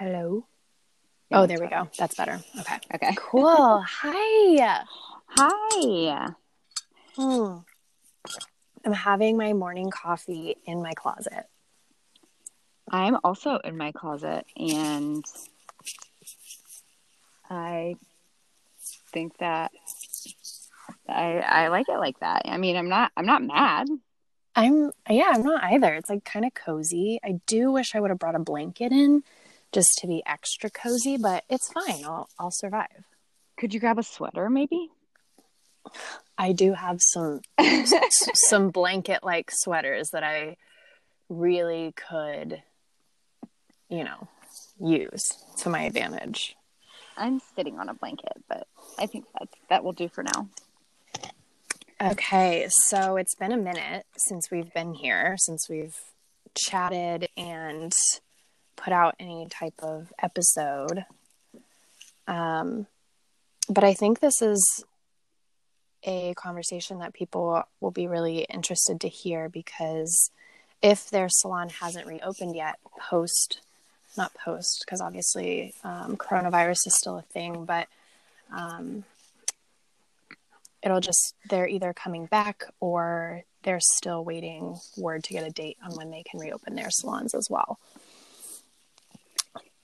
Hello. Yeah, oh, there we better. go. That's better. Okay. Okay. Cool. Hi. Hi. Hmm. I'm having my morning coffee in my closet. I'm also in my closet and I think that I I like it like that. I mean, I'm not I'm not mad. I'm yeah, I'm not either. It's like kind of cozy. I do wish I would have brought a blanket in just to be extra cozy, but it's fine. I'll I'll survive. Could you grab a sweater maybe? I do have some s- some blanket like sweaters that I really could you know use to my advantage. I'm sitting on a blanket, but I think that that will do for now. Okay, so it's been a minute since we've been here, since we've chatted and put out any type of episode. Um, but I think this is a conversation that people will be really interested to hear because if their salon hasn't reopened yet, post, not post, because obviously um, coronavirus is still a thing, but um, it'll just they're either coming back or they're still waiting word to get a date on when they can reopen their salons as well.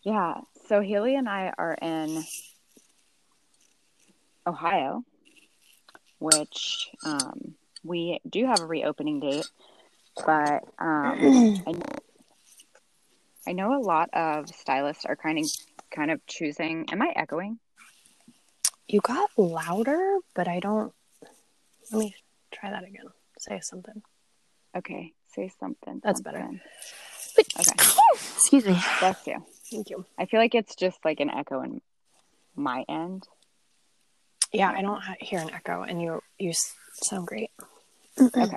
Yeah. So Haley and I are in Ohio, which um, we do have a reopening date, but um, I, I know a lot of stylists are kind of kind of choosing. Am I echoing? You got louder, but I don't. Let me try that again. Say something. Okay, say something. That's better. Okay, Excuse me. bless you. Thank you. I feel like it's just like an echo in my end. Yeah, I don't hear an echo, and you you sound great. Okay.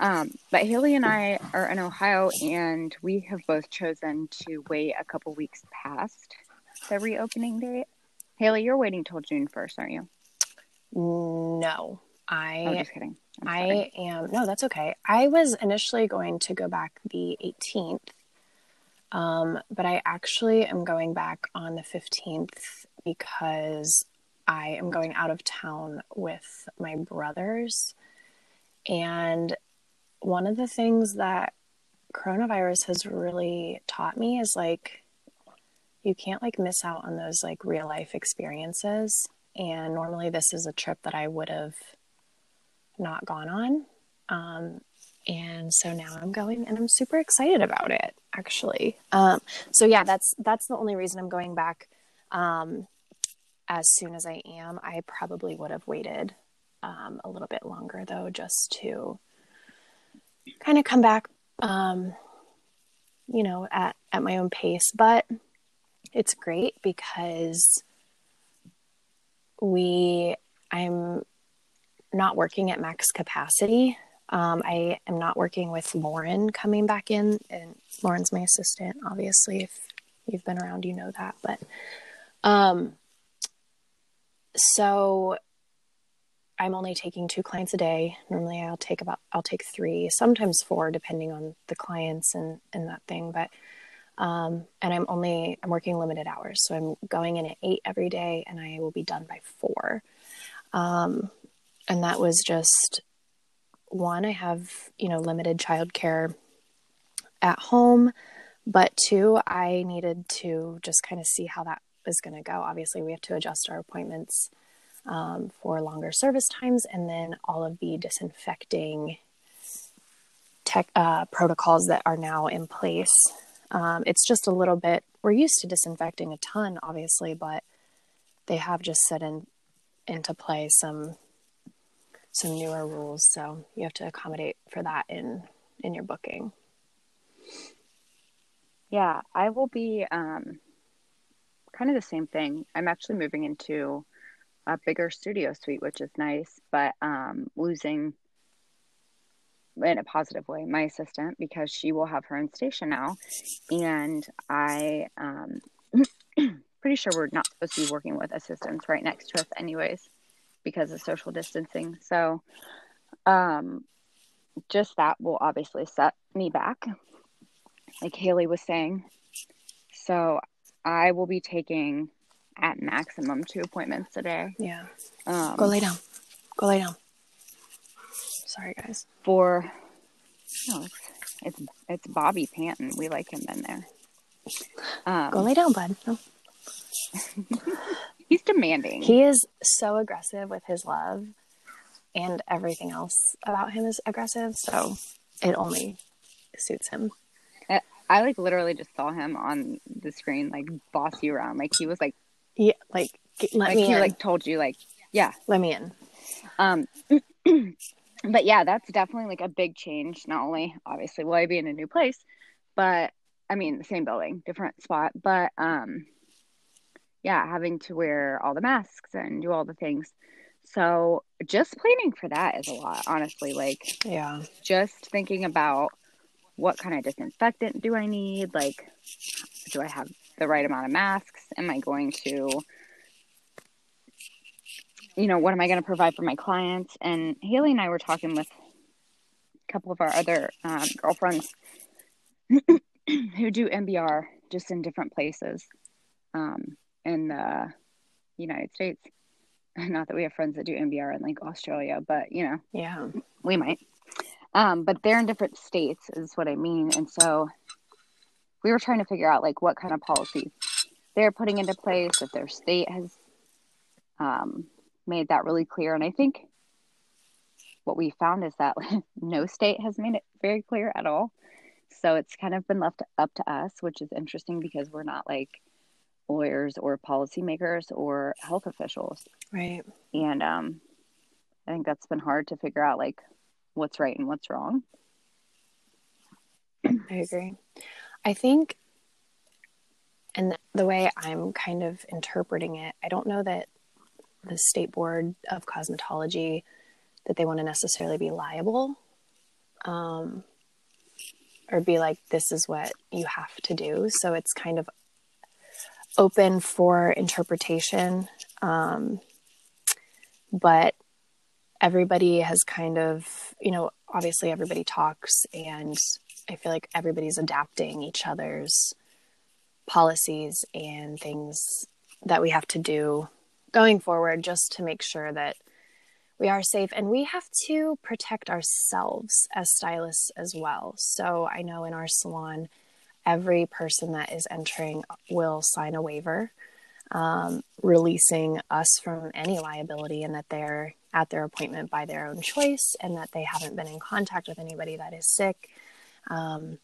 Um, but Haley and I are in Ohio, and we have both chosen to wait a couple weeks past the reopening date. Haley, you're waiting till June 1st, aren't you? No, Oh, I just kidding. I'm sorry. I am no, that's okay. I was initially going to go back the 18th, um, but I actually am going back on the 15th because I am going out of town with my brothers. And one of the things that coronavirus has really taught me is like, you can't like miss out on those like real life experiences. And normally, this is a trip that I would have not gone on. Um, and so now I'm going and I'm super excited about it actually. Um, so yeah, that's that's the only reason I'm going back um, as soon as I am. I probably would have waited um, a little bit longer though, just to kind of come back, um, you know, at at my own pace. But it's great because we I'm not working at max capacity. Um, I am not working with Lauren coming back in, and Lauren's my assistant. Obviously, if you've been around, you know that. But um, so I'm only taking two clients a day. Normally, I'll take about I'll take three, sometimes four, depending on the clients and and that thing. But um, and I'm only I'm working limited hours, so I'm going in at eight every day, and I will be done by four. Um, and that was just one i have you know limited childcare at home but two i needed to just kind of see how that was going to go. Obviously we have to adjust our appointments um, for longer service times and then all of the disinfecting tech uh, protocols that are now in place. Um, it's just a little bit we're used to disinfecting a ton obviously but they have just set in into play some some newer rules so you have to accommodate for that in in your booking Yeah, I will be um, kind of the same thing. I'm actually moving into a bigger studio suite, which is nice, but um, losing in a positive way my assistant because she will have her own station now. And I um, pretty sure we're not supposed to be working with assistants right next to us, anyways, because of social distancing. So, um, just that will obviously set me back, like Haley was saying. So, I will be taking at maximum two appointments a day. Yeah. Um, Go lay down. Go lay down. Sorry, guys. for no, it's, it's it's Bobby Panton. We like him in there. Um, Go lay down, bud. No. he's demanding. He is so aggressive with his love, and everything else about him is aggressive. So it only suits him. I, I like literally just saw him on the screen like boss you around. Like he was like Yeah, like let like me he in. like told you like yeah. let me in. Um but yeah, that's definitely like a big change. Not only obviously will I be in a new place, but I mean the same building, different spot, but um yeah, having to wear all the masks and do all the things. So just planning for that is a lot, honestly. Like Yeah. just thinking about what kind of disinfectant do I need? Like, do I have the right amount of masks? Am I going to, you know, what am I going to provide for my clients? And Haley and I were talking with a couple of our other um, girlfriends who do NBR just in different places um, in the United States. Not that we have friends that do NBR in like Australia, but you know, Yeah. we might. Um, but they're in different states, is what I mean. And so we were trying to figure out like what kind of policies they're putting into place, if their state has um, made that really clear. And I think what we found is that no state has made it very clear at all. So it's kind of been left up to us, which is interesting because we're not like lawyers or policymakers or health officials Right. and um, I think that's been hard to figure out like what's right and what's wrong. I agree. I think, and the way I'm kind of interpreting it, I don't know that the state board of cosmetology that they want to necessarily be liable, um, or be like, this is what you have to do. So it's kind of open for interpretation. Um, but everybody has kind of, you know, obviously everybody talks and I feel like everybody's adapting each other's policies and things that we have to do going forward just to make sure that we are safe and we have to protect ourselves as stylists as well. So I know in our salon, every person that is entering will sign a waiver um, releasing us from any liability and that they're at their appointment by their own choice and that they haven't been in contact with anybody that is sick. Um,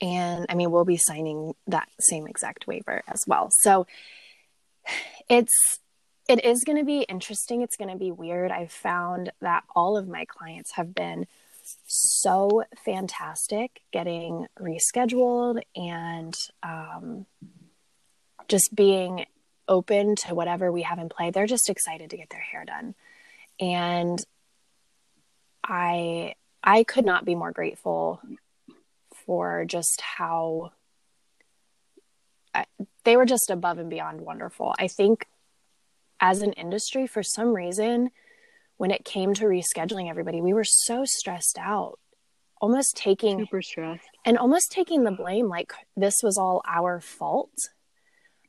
and I mean, we'll be signing that same exact waiver as well. So it's it is going to be interesting. It's going to be weird. I've found that all of my clients have been so fantastic getting rescheduled and um, just being open to whatever we have in play. They're just excited to get their hair done. And I I could not be more grateful for just how I, they were just above and beyond wonderful. I think as an industry for some reason when it came to rescheduling everybody, we were so stressed out, almost taking Super stressed. and almost taking the blame like this was all our fault.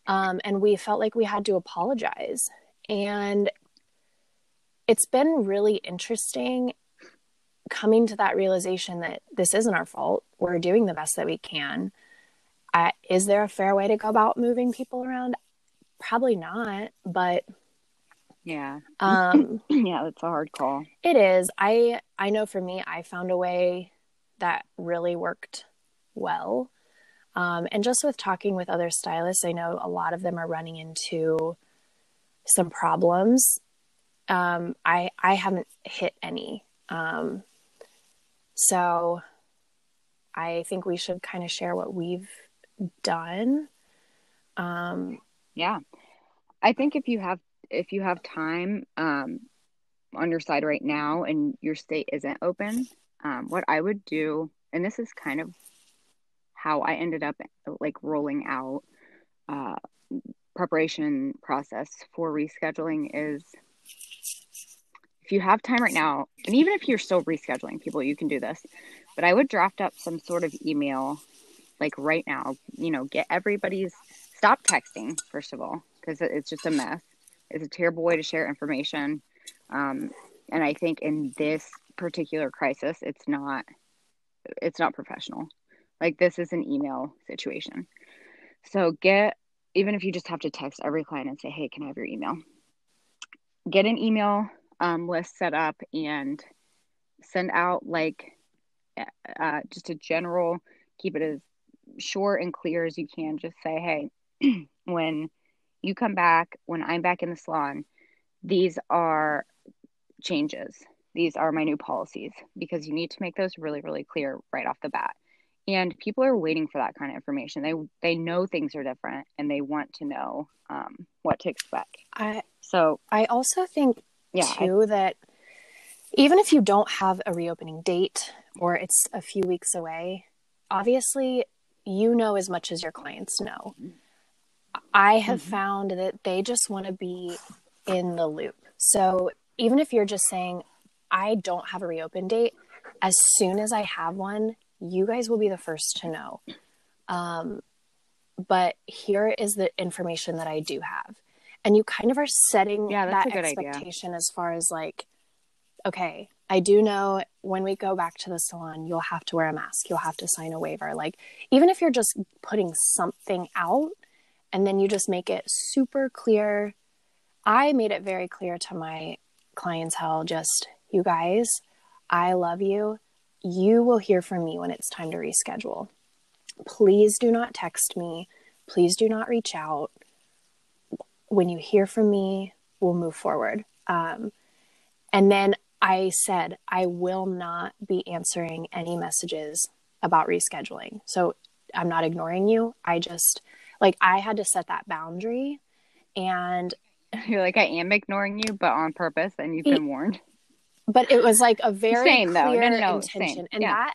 Um, and we felt like we had to apologize. And it's been really interesting coming to that realization that this isn't our fault. We're doing the best that we can. Uh, is there a fair way to go about moving people around? Probably not, but Yeah. um, yeah, that's a hard call. It is. I I know for me, I found a way that really worked well. Um, and just with talking with other stylists, I know a lot of them are running into some problems. Um, I I haven't hit any. Um, so I think we should kind of share what we've done. Um, Yeah. I think if you have if you have time um on your side right now and your state isn't open, um what I would do and this is kind of how I ended up like rolling out uh preparation process for rescheduling is if you have time right now, and even if you're still rescheduling people, you can do this. But I would draft up some sort of email like right now, you know, get everybody's stop texting first of all because it's just a mess. It's a terrible way to share information, um, and I think in this particular crisis, it's not it's not professional. Like this is an email situation. So get even if you just have to text every client and say, "Hey, can I have your email?" Get an email um, list set up and send out like uh, just a general. Keep it as short and clear as you can. Just say, "Hey, when you come back, when I'm back in the salon, these are changes. These are my new policies because you need to make those really, really clear right off the bat." and people are waiting for that kind of information they they know things are different and they want to know um, what to expect I, so i also think yeah too I, that even if you don't have a reopening date or it's a few weeks away obviously you know as much as your clients know i have mm-hmm. found that they just want to be in the loop so even if you're just saying i don't have a reopen date as soon as i have one you guys will be the first to know. Um, but here is the information that I do have. And you kind of are setting yeah, that expectation idea. as far as like, okay, I do know when we go back to the salon, you'll have to wear a mask, you'll have to sign a waiver. Like, even if you're just putting something out and then you just make it super clear. I made it very clear to my clientele just, you guys, I love you you will hear from me when it's time to reschedule. Please do not text me. Please do not reach out. When you hear from me, we'll move forward. Um, and then I said, I will not be answering any messages about rescheduling. So I'm not ignoring you. I just, like, I had to set that boundary. And you're like, I am ignoring you, but on purpose, and you've been warned but it was like a very same, clear no, no, no, intention same. and yeah. that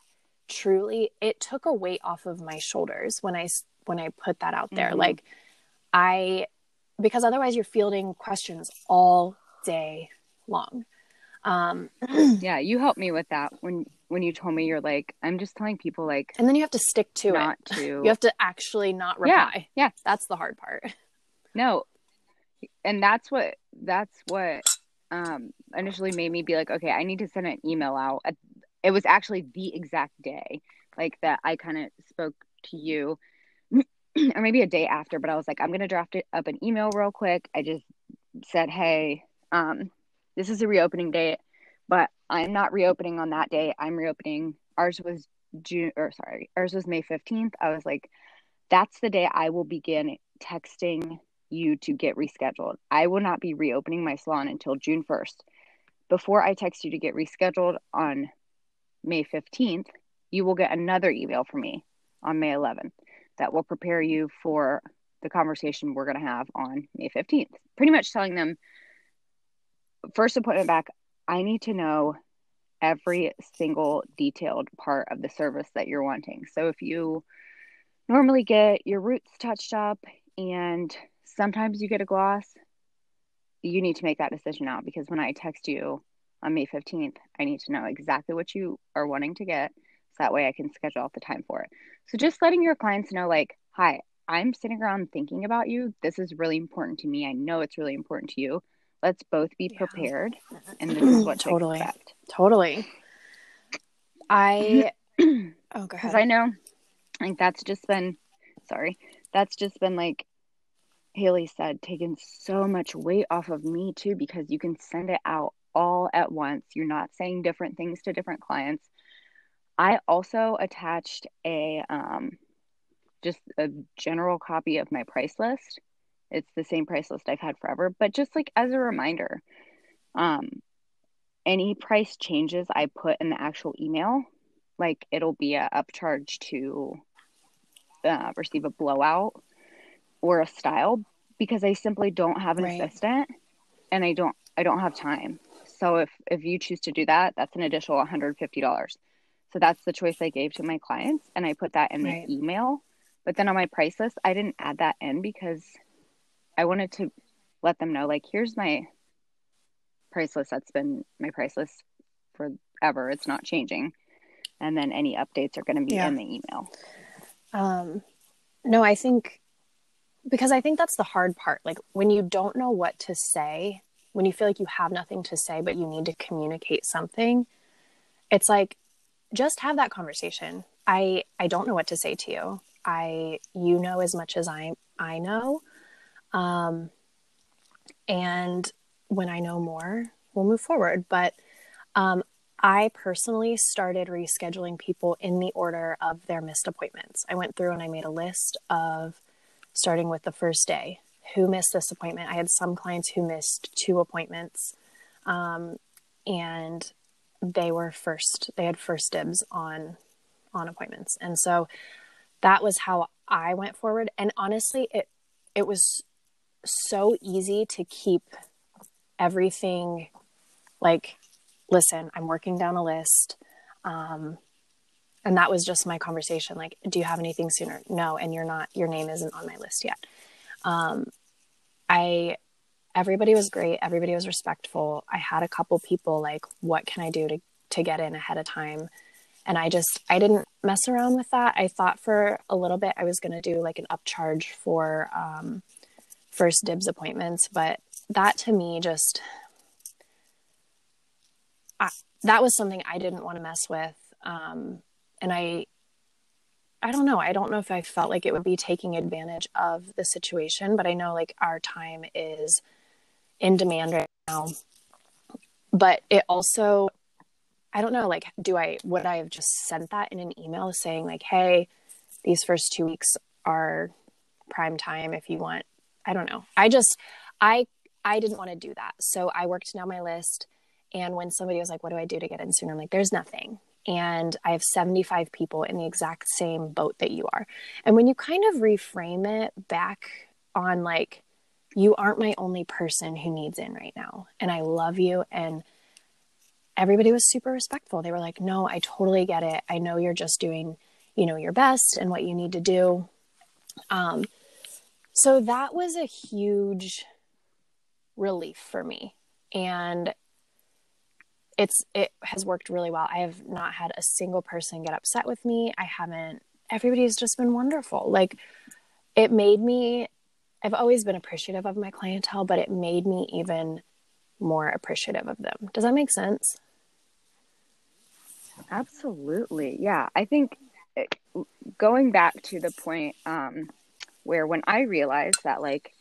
truly it took a weight off of my shoulders when i when i put that out there mm-hmm. like i because otherwise you're fielding questions all day long um yeah you helped me with that when when you told me you're like i'm just telling people like and then you have to stick to not it to you have to actually not reply yeah, yeah that's the hard part no and that's what that's what um, initially made me be like, okay, I need to send an email out. It was actually the exact day, like that I kind of spoke to you, or maybe a day after. But I was like, I'm gonna draft it up an email real quick. I just said, hey, um, this is a reopening date, but I'm not reopening on that day. I'm reopening. Ours was June, or sorry, ours was May 15th. I was like, that's the day I will begin texting you to get rescheduled. I will not be reopening my salon until June 1st. Before I text you to get rescheduled on May 15th, you will get another email from me on May 11th that will prepare you for the conversation we're going to have on May 15th. Pretty much telling them first appointment back, I need to know every single detailed part of the service that you're wanting. So if you normally get your roots touched up and sometimes you get a gloss. You need to make that decision now because when I text you on May 15th, I need to know exactly what you are wanting to get. So that way I can schedule out the time for it. So just letting your clients know, like, hi, I'm sitting around thinking about you. This is really important to me. I know it's really important to you. Let's both be prepared. Yeah. And this is what totally. to expect. Totally. I, oh, go ahead. Because I know, like, that's just been, sorry, that's just been like Haley said, taken so much weight off of me too, because you can send it out all at once. You're not saying different things to different clients. I also attached a um, just a general copy of my price list. It's the same price list I've had forever, but just like as a reminder, um, any price changes I put in the actual email, like it'll be a upcharge to uh, receive a blowout or a style because I simply don't have an right. assistant and I don't I don't have time. So if if you choose to do that, that's an additional $150. So that's the choice I gave to my clients and I put that in right. the email. But then on my price list, I didn't add that in because I wanted to let them know like here's my price list that's been my price list forever. It's not changing. And then any updates are going to be yeah. in the email. Um no, I think because I think that's the hard part. Like when you don't know what to say, when you feel like you have nothing to say, but you need to communicate something, it's like just have that conversation. I I don't know what to say to you. I you know as much as I I know. Um and when I know more, we'll move forward. But um I personally started rescheduling people in the order of their missed appointments. I went through and I made a list of starting with the first day who missed this appointment. I had some clients who missed two appointments. Um, and they were first they had first dibs on on appointments and so that was how i went forward and honestly it it was so easy to keep everything like listen i'm working down a list um and that was just my conversation like do you have anything sooner? No and you're not your name isn't on my list yet. Um i everybody was great everybody was respectful. I had a couple people like what can i do to to get in ahead of time? And i just i didn't mess around with that. I thought for a little bit i was going to do like an upcharge for um, first dibs appointments but that to me just I, that was something i didn't want to mess with um, and i I don't know. I don't know if I felt like it would be taking advantage of the situation, but I know like our time is in demand right now. But it also, I don't know, like, do I, would I have just sent that in an email saying, like, hey, these first two weeks are prime time if you want? I don't know. I just, I, I didn't want to do that. So I worked down my list. And when somebody was like, what do I do to get in sooner? I'm like, there's nothing. And I have 75 people in the exact same boat that you are. And when you kind of reframe it back on like, you aren't my only person who needs in right now. And I love you. And everybody was super respectful. They were like, no, I totally get it. I know you're just doing, you know, your best and what you need to do. Um, so that was a huge relief for me. And it's it has worked really well. I have not had a single person get upset with me. I haven't everybody's just been wonderful. Like it made me I've always been appreciative of my clientele, but it made me even more appreciative of them. Does that make sense? Absolutely. Yeah. I think it, going back to the point um, where when I realized that, like,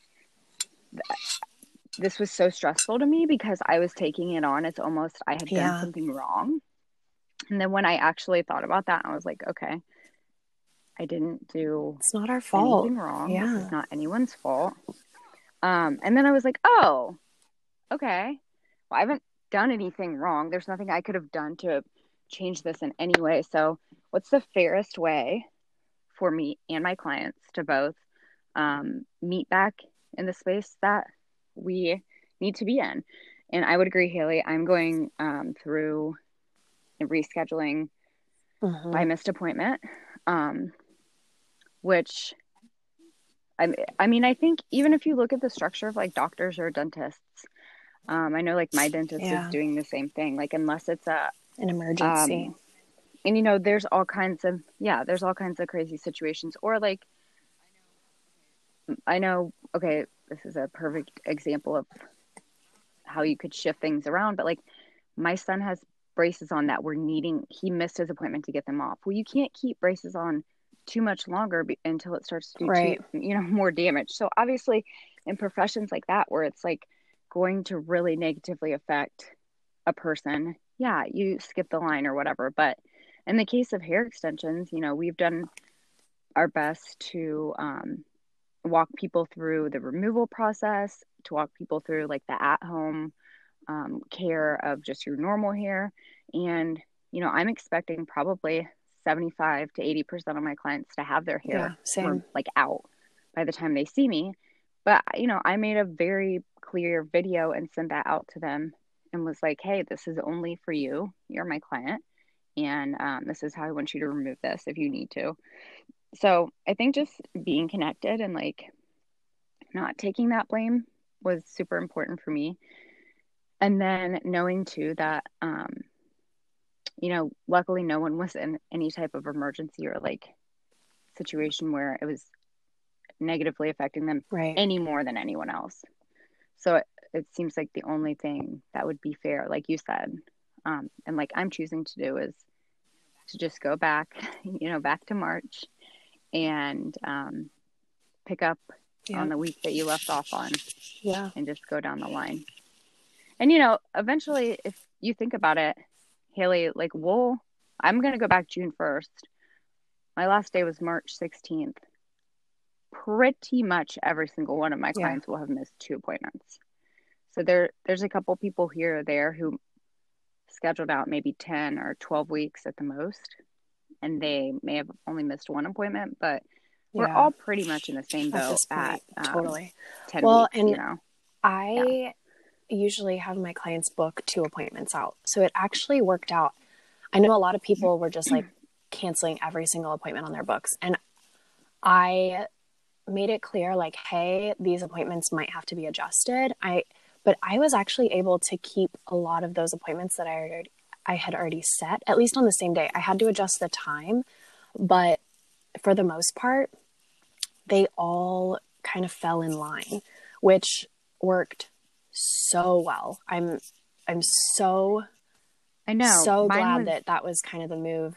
th- this was so stressful to me because I was taking it on as almost I had yeah. done something wrong. And then when I actually thought about that, I was like, okay, I didn't do it's not our fault. Anything wrong. Yeah. It's not anyone's fault. Um, and then I was like, oh, okay. Well, I haven't done anything wrong. There's nothing I could have done to change this in any way. So, what's the fairest way for me and my clients to both um, meet back in the space that we need to be in? And I would agree, Haley. I'm going um, through rescheduling mm-hmm. by missed appointment. Um, which I, I mean, I think even if you look at the structure of like doctors or dentists, um, I know like my dentist yeah. is doing the same thing. Like unless it's a an emergency, um, and you know, there's all kinds of yeah, there's all kinds of crazy situations. Or like, I know, okay, this is a perfect example of how you could shift things around. But like, my son has braces on that we're needing. He missed his appointment to get them off. Well, you can't keep braces on too much longer be, until it starts to do right. too, you know more damage so obviously in professions like that where it's like going to really negatively affect a person yeah you skip the line or whatever but in the case of hair extensions you know we've done our best to um, walk people through the removal process to walk people through like the at home um, care of just your normal hair and you know i'm expecting probably 75 to 80% of my clients to have their hair yeah, like out by the time they see me. But, you know, I made a very clear video and sent that out to them and was like, hey, this is only for you. You're my client. And um, this is how I want you to remove this if you need to. So I think just being connected and like not taking that blame was super important for me. And then knowing too that um, you know, luckily no one was in any type of emergency or like situation where it was negatively affecting them right any more than anyone else. So it, it seems like the only thing that would be fair, like you said, um, and like I'm choosing to do is to just go back, you know, back to March and um, pick up yeah. on the week that you left off on yeah and just go down the line. And you know, eventually, if you think about it, Haley, like we'll, I'm gonna go back June first. My last day was March 16th. Pretty much every single one of my Yeah. clients will have missed two appointments. So there, there's a couple people here or there who scheduled out maybe 10 or 12 weeks at the most, and they may have only missed one appointment, but we're all pretty much in the same at boat this point at um, totally 10 Well, weeks, and you know. I usually have my clients book two appointments out. So it actually worked out. I know a lot of people were just like canceling every single appointment on their books. And I made it clear like, hey, these appointments might have to be adjusted. I but I was actually able to keep a lot of those appointments that I already I had already set, at least on the same day. I had to adjust the time, but for the most part, they all kind of fell in line, which worked so well. I'm I'm so I know. so Mine glad was- that that was kind of the move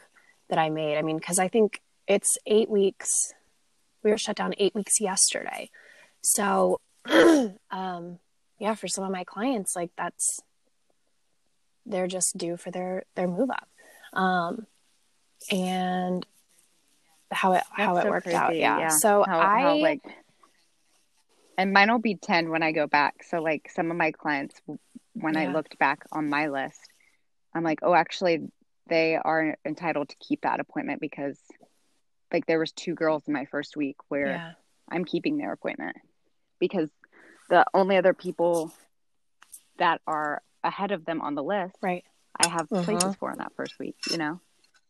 that I made. I mean, because I think it's eight weeks. We were shut down eight weeks yesterday, so um, yeah, for some of my clients, like that's they're just due for their their move up, um, and how it how it so worked out. crazy, Yeah. So How- I how, like, and mine will be 10 when I go back. So, like, some of my clients, when I looked back on my list, I'm like, oh, actually, they are entitled to keep that appointment because, like, there was two girls in my first week where yeah I'm keeping their appointment because the only other people that are ahead of them on the list right I have Uh-huh. places for in that first week, you know?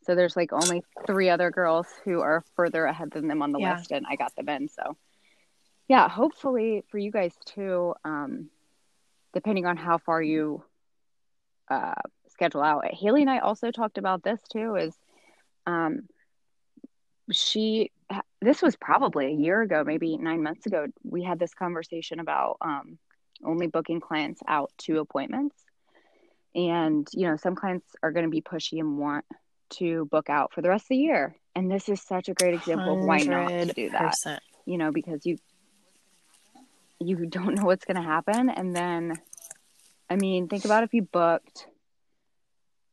So there's like only three other girls who are further ahead than them on the Yeah. list, and I got them in. So, yeah, hopefully for you guys too, um, depending on how far you uh, schedule out. Haley and I also talked about this too. Is um, she? This was probably a year ago, maybe nine months ago. We had this conversation about um, only booking clients out to appointments and you know some clients are going to be pushy and want to book out for the rest of the year. And this is such a great example of why not to do that you know because you you don't know what's going to happen. And then i mean think about if you booked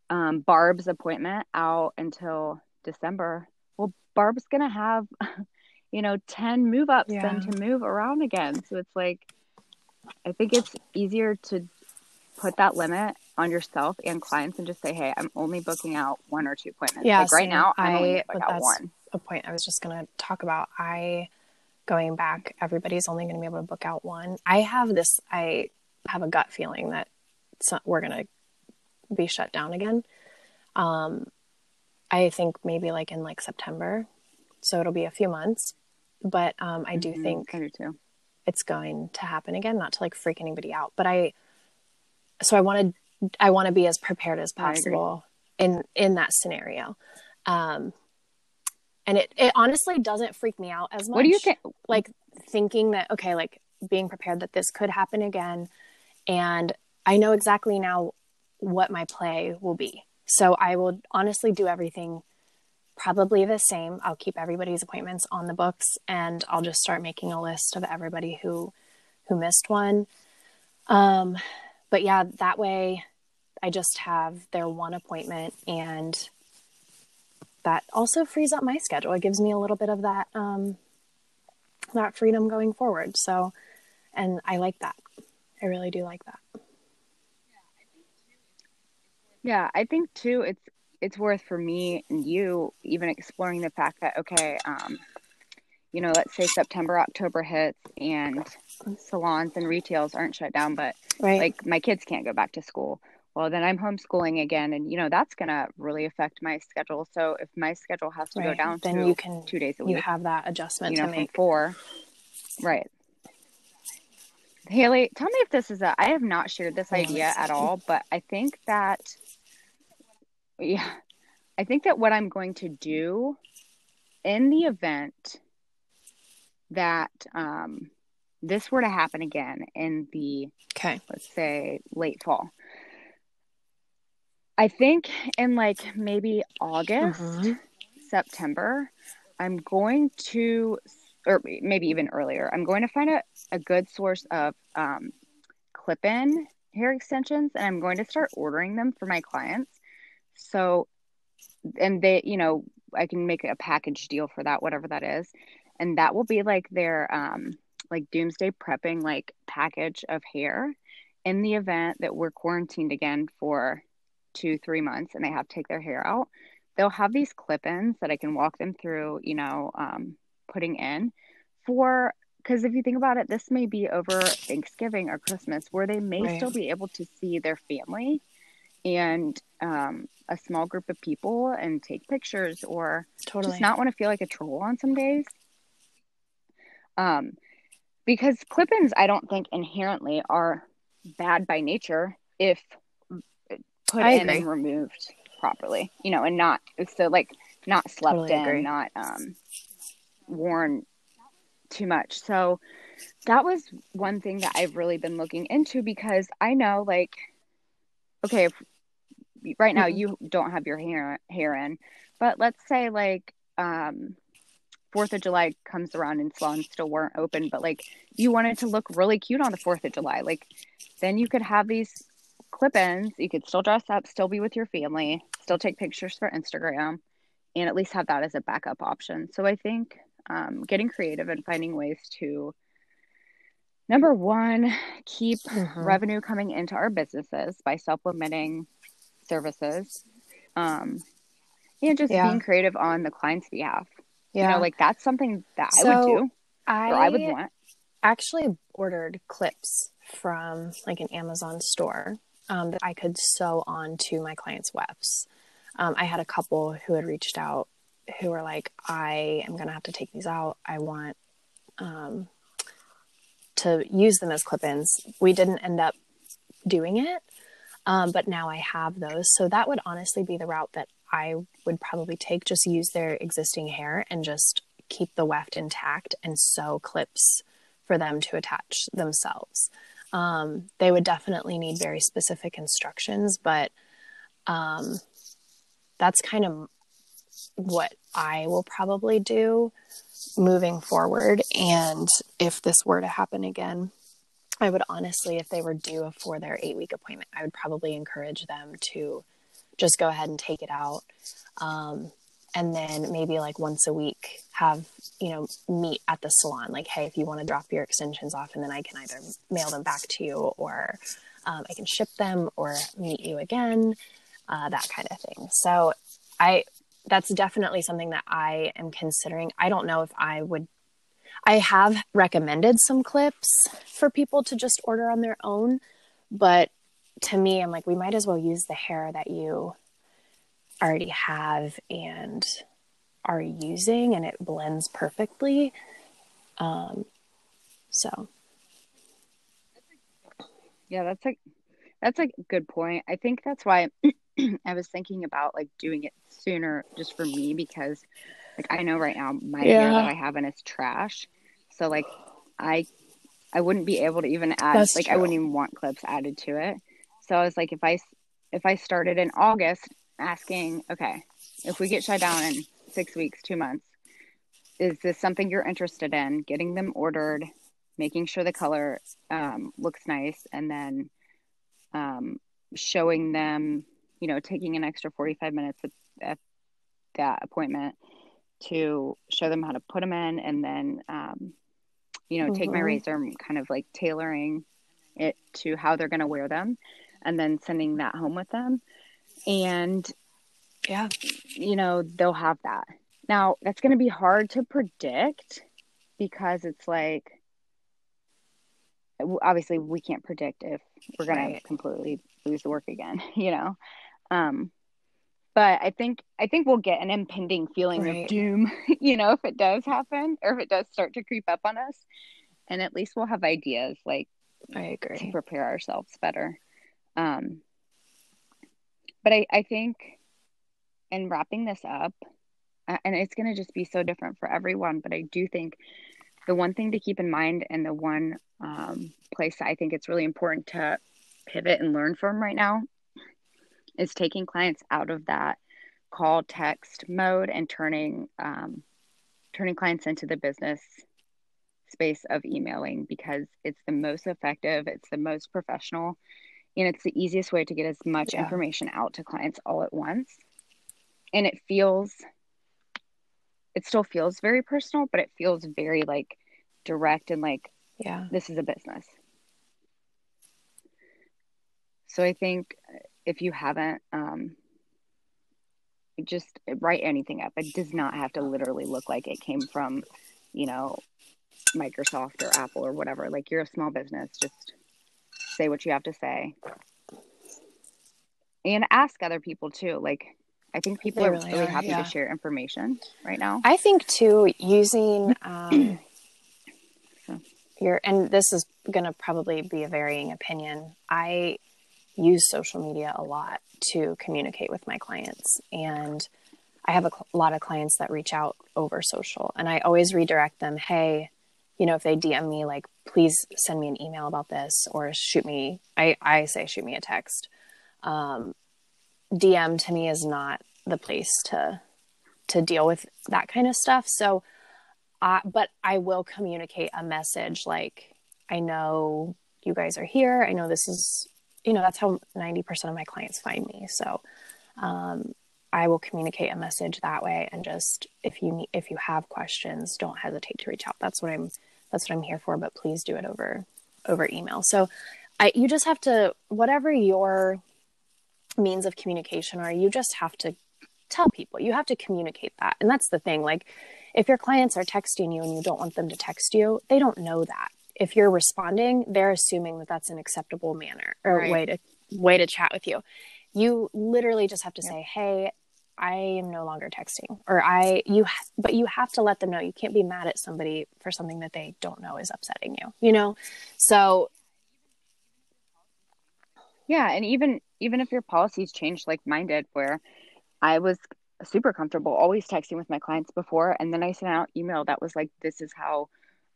um, barb's appointment out until december. Well barb's going to have you know 10 move ups Yeah. then to move around again. So it's like i think it's easier to put that limit on yourself and clients and just say hey i'm only booking out one or two appointments Yeah, like right now i'm I- going to book but out one a point I was just going to talk about. I going back, everybody's only going to be able to book out one. I have this. I have a gut feeling that so, we're going to be shut down again. Um, I think maybe like in like September, so it'll be a few months. But um, I do Mhm, think I do too it's going to happen again. Not to like freak anybody out, but I. So I want to. I want to be as prepared as possible in in that scenario. Um, and it, it honestly doesn't freak me out as much. what do you think Like thinking that okay, like being prepared that this could happen again, and I know exactly now what my play will be. So I will honestly do everything probably the same. I'll keep everybody's appointments on the books, and I'll just start making a list of everybody who who missed one. Um, but yeah, that way I just have their one appointment and that also frees up my schedule. It gives me a little bit of that um, that freedom going forward. So, and I like that. I really do like that. Yeah, I think too it's it's worth for me and you even exploring the fact that okay, um, you know, let's say September, October hits and salons and retails aren't shut down, but Right. like my kids can't go back to school. Well, then I'm homeschooling again, and you know that's gonna really affect my schedule. So if my schedule has to go down then to you can two days a week you have that adjustment you know, to make. four, right? Haley, tell me if this is a. I have not shared this idea at all, but I think that, yeah, I think that what I'm going to do in the event that um, this were to happen again in the okay, let's say late fall, I think in like maybe August, Mhm. September, I'm going to, or maybe even earlier, I'm going to find a, a good source of um, clip in hair extensions and I'm going to start ordering them for my clients. So, and they, you know, I can make a package deal for that, whatever that is. And that will be like their, um, like doomsday prepping, like package of hair in the event that we're quarantined again for two, three months and they have to take their hair out. They'll have these clip ins that I can walk them through, you know, um, putting in for because if you think about it, this may be over Thanksgiving or Christmas where they may Right. still be able to see their family and um, a small group of people and take pictures or totally. just not want to feel like a troll on some days. Um, because clip-ins, I don't think inherently are bad by nature if put I in agree. and removed properly, you know, and not so like not slept Totally in, agree. not um, worn too much. So that was one thing that I've really been looking into because I know like okay, if right now Mhm. you don't have your hair hair in, but let's say like um Fourth of July comes around and salons still weren't open, but like you wanted to look really cute on the Fourth of July, like then you could have these clip-ins. You could still dress up, still be with your family, still take pictures for Instagram, and at least have that as a backup option. So I think um, getting creative and finding ways to number one keep Mhm. revenue coming into our businesses by supplementing services um, and just Yeah. being creative on the client's behalf yeah. you know like that's something that i would do I, i would want actually ordered clips from like an Amazon store um, that I could sew onto my clients' wefts. Um, I had a couple who had reached out who were like, I am going to have to take these out. I want um, to use them as clip ins. We didn't end up doing it, um, but now I have those. So that would honestly be the route that I would probably take. Just use their existing hair and just keep the weft intact and sew clips for them to attach themselves. Um, they would definitely need very specific instructions, but um, that's kind of what I will probably do moving forward. And if this were to happen again, I would honestly, if they were due for their eight week appointment, I would probably encourage them to just go ahead and take it out. Um, and then maybe like once a week have, you know, meet at the salon. Like, hey, if you want to drop your extensions off, and then I can either mail them back to you or um, I can ship them or meet you again, uh, that kind of thing. So I, that's definitely something that I am considering. I don't know if I would I have recommended some clips for people to just order on their own, but to me, I'm like, we might as well use the hair that you already have and are using, and it blends perfectly. Um, so, yeah that's like that's a good point. I think that's why i was thinking about like doing it sooner just for me because like i know right now my hair that i have in is trash. So like i i wouldn't be able to even add That's like i wouldn't even want clips added to it. So i was like if I if i started in august asking okay if we get shut down in six weeks two months is this something you're interested in getting them ordered making sure the color um, looks nice and then um, showing them you know taking an extra 45 minutes at, at that appointment to show them how to put them in and then um, you know take my Mhm. razor and kind of like tailoring it to how they're going to wear them and then sending that home with them and yeah, you know, they'll have that. Now, that's going to be hard to predict because it's like, obviously, we can't predict if we're going Right. to completely lose the work again, you know? Um, but I think I think we'll get an impending feeling Right. of doom, you know, if it does happen or if it does start to creep up on us, and at least we'll have ideas like I agree to prepare ourselves better. Um, but I, I think in wrapping this up, and it's going to just be so different for everyone, but I do think the one thing to keep in mind and the one um, place I think it's really important to pivot and learn from right now is taking clients out of that call text mode and turning um, turning clients into the business space of emailing because it's the most effective, it's the most professional, and it's the easiest way to get as much yeah. information out to clients all at once. And it feels it still feels very personal, but it feels very like direct and like yeah, this is a business. So I think if you haven't um, just write anything up. It does not have to literally look like it came from, you know, Microsoft or Apple or whatever. Like you're a small business, just say what you have to say. And ask other people too. Like I think people they are really, really are, happy yeah. to share information right now. I think too using um, your and this is going to probably be a varying opinion. I use social media a lot to communicate with my clients. And I have a, cl- a lot of clients that reach out over social, and I always redirect them, hey, you know, if they DM me, like, please send me an email about this or shoot me, I, I say, shoot me a text. Um, DM to me is not the place to, to deal with that kind of stuff. So, uh, but I will communicate a message like, I know you guys are here. I know this is you know that's how 90% of my clients find me so um, i will communicate a message that way and just if you need if you have questions don't hesitate to reach out that's what i'm that's what i'm here for but please do it over over email. So i you just have to whatever your means of communication are you just have to tell people. You have to communicate that. And that's the thing like if your clients are texting you and you don't want them to text you they don't know that. If you're responding, they're assuming that that's an acceptable manner or right. way to way to chat with you. You literally just have to say, "Hey, I am no longer texting," or "I you," but you have to let them know. You can't be mad at somebody for something that they don't know is upsetting you. You know, so yeah, and even even if your policies change, like mine did, where I was super comfortable always texting with my clients before, and then I sent out email that was like, "This is how."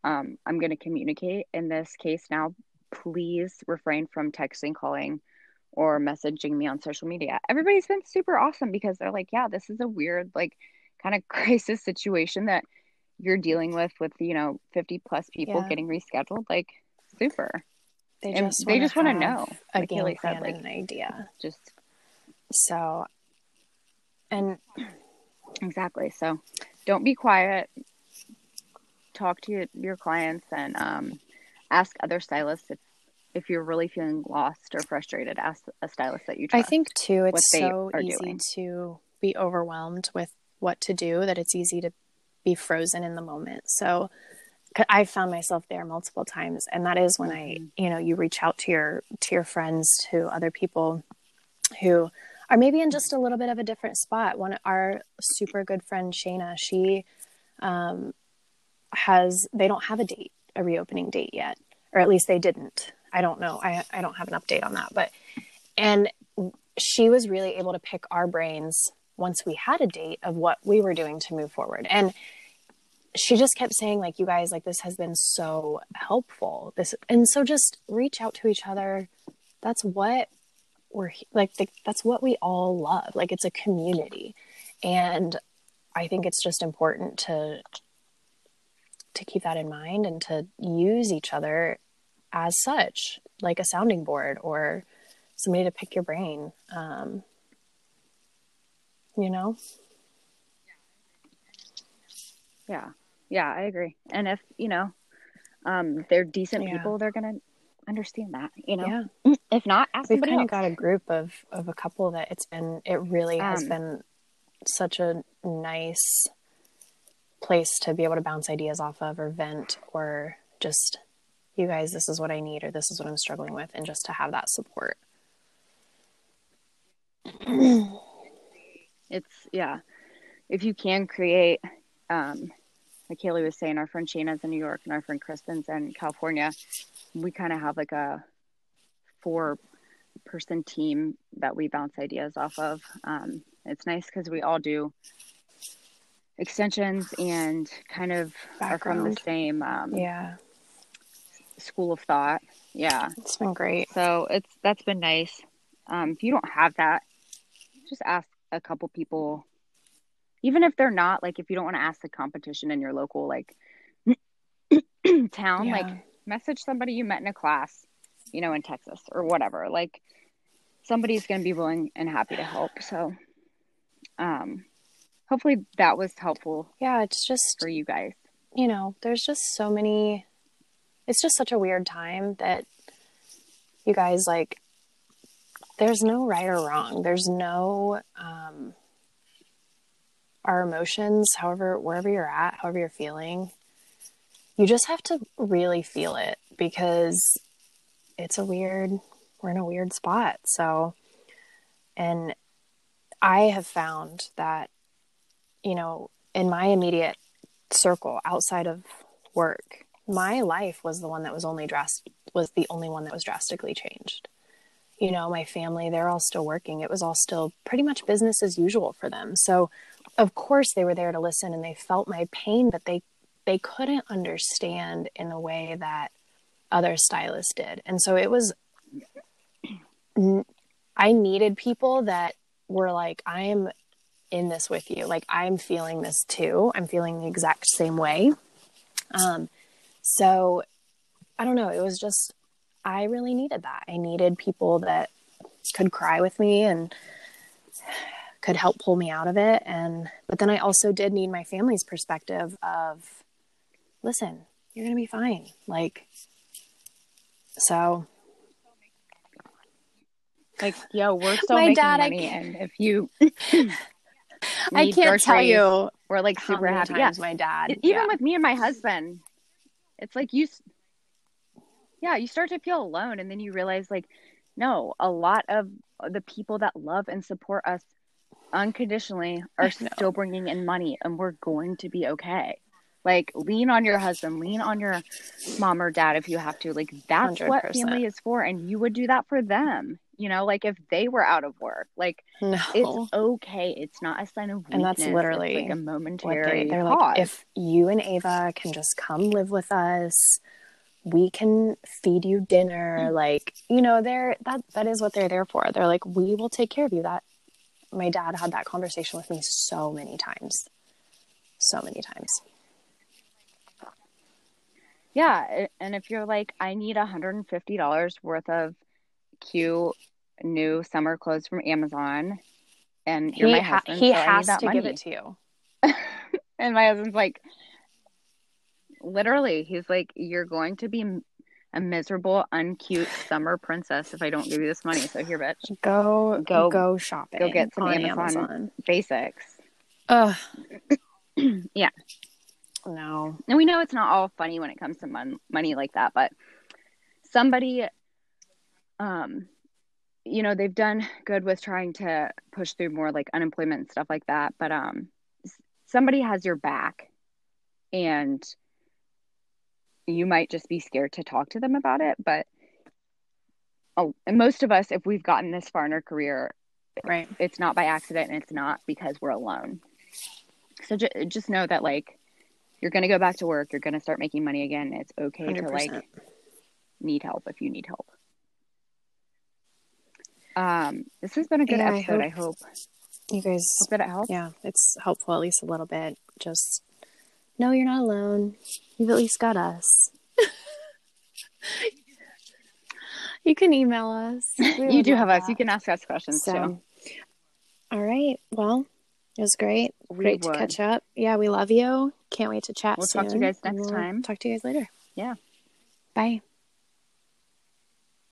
um, I'm going to communicate in this case now. Please refrain from texting, calling, or messaging me on social media. Everybody's been super awesome because they're like, yeah, this is a weird, like, kind of crisis situation that you're dealing with, with, you know, 50 plus people yeah. getting rescheduled. Like, super. They just they just want to know. A like game plan said, like, an idea. Just so, and exactly. So, don't be quiet talk to your, your clients and um, ask other stylists if if you're really feeling lost or frustrated ask a stylist that you trust i think too it's so easy doing. to be overwhelmed with what to do that it's easy to be frozen in the moment so i found myself there multiple times and that is when mm-hmm. i you know you reach out to your to your friends to other people who are maybe in just a little bit of a different spot one our super good friend shayna she um, has they don't have a date, a reopening date yet, or at least they didn't. I don't know. I I don't have an update on that, but and she was really able to pick our brains once we had a date of what we were doing to move forward. And she just kept saying like you guys like this has been so helpful. This and so just reach out to each other. That's what we're like the, that's what we all love. Like it's a community. And I think it's just important to to keep that in mind and to use each other as such, like a sounding board or somebody to pick your brain. Um, you know? Yeah. Yeah, I agree. And if, you know, um, they're decent yeah. people, they're going to understand that, you know? Yeah. If not, ask We've kind of got a group of, of a couple that it's been, it really has um, been such a nice place to be able to bounce ideas off of or vent or just you guys this is what i need or this is what i'm struggling with and just to have that support it's yeah if you can create um like Kaylee was saying, our friend Shayna's in New York and our friend Kristen's in California. We kind of have like a four person team that we bounce ideas off of. Um, it's nice because we all do extensions and kind of are from the same um, Yeah, school of thought. Yeah. it's been great. So it's that's been nice. Um, if you don't have that, just ask a couple people, even if they're not like if you don't want to ask the competition in your local like town, Yeah. like message somebody you met in a class, you know, in Texas or whatever. Like somebody's going to be willing and happy to help. So, um, hopefully that was helpful Yeah, it's just for you guys. you know, there's just so many. It's just such a weird time that you guys like. There's no right or wrong. There's no um, our emotions. However, wherever you're at, however you're feeling, you just have to really feel it because it's a weird. We're in a weird spot. So, and I have found that, you know, in my immediate circle outside of work my life was the one that was only drastic was the only one that was drastically changed you know my family they're all still working it was all still pretty much business as usual for them so of course they were there to listen and they felt my pain but they they couldn't understand in a way that other stylists did and so it was i needed people that were like i am in this with you. Like I'm feeling this too. I'm feeling the exact same way. Um, so I don't know. It was just I really needed that. I needed people that could cry with me and could help pull me out of it. And but then I also did need my family's perspective of, listen, you're gonna be fine. Like, so Like, yo, we're still My making dad, money, and if you, I can't tell you we're like super happy. Yeah, my dad. Even yeah. with me and my husband it's like you yeah you start to feel alone and then you realize like no a lot of the people that love and support us unconditionally are still bringing in money and we're going to be okay. Like lean on your husband lean on your mom or dad if you have to. Like that's what 100%. family is for and you would do that for them you know like if they were out of work like no. it's okay. It's not a sign of weakness And that's It's literally like a momentary they, they're pause. like if you and ava can just come live with us we can feed you dinner mm. like you know they're that that is what they're there for. They're like we will take care of you. That my dad had that conversation with me so many times. So many times. Yeah, and if you're like, I need $150 worth of cute new summer clothes from Amazon, and you're he, my ha- husband, he so has to money. give it to you and my husband's like, literally, he's like, you're going to be a miserable, uncute summer princess if I don't give you this money. So here, bitch, go Go- go go shopping go get some Amazon. amazon basics. Ugh. Yeah. no And we know it's not all funny when it comes to mon- money like that, but somebody, um, you know, they've done good with trying to push through more like unemployment and stuff like that. But um, somebody has your back, and you might just be scared to talk to them about it. But oh, and most of us, if we've gotten this far in our career, right it's not by accident and it's not because we're alone. So ju- just know that like you're going to go back to work, you're going to start making money again. It's okay to 100%. like need help if you need help. Um, this has been a good Yeah, I episode. I hope. you guys hope that it helps. yeah, it's helpful at least a little bit. Just know you're not alone. You've at least got us. you can email us. You do have us. You can ask us questions too. All right. Well, it was great. We great to catch up. Yeah, we love you. Can't wait to chat We'll soon. talk to you guys next we'll time. Talk to you guys later. Yeah. Bye.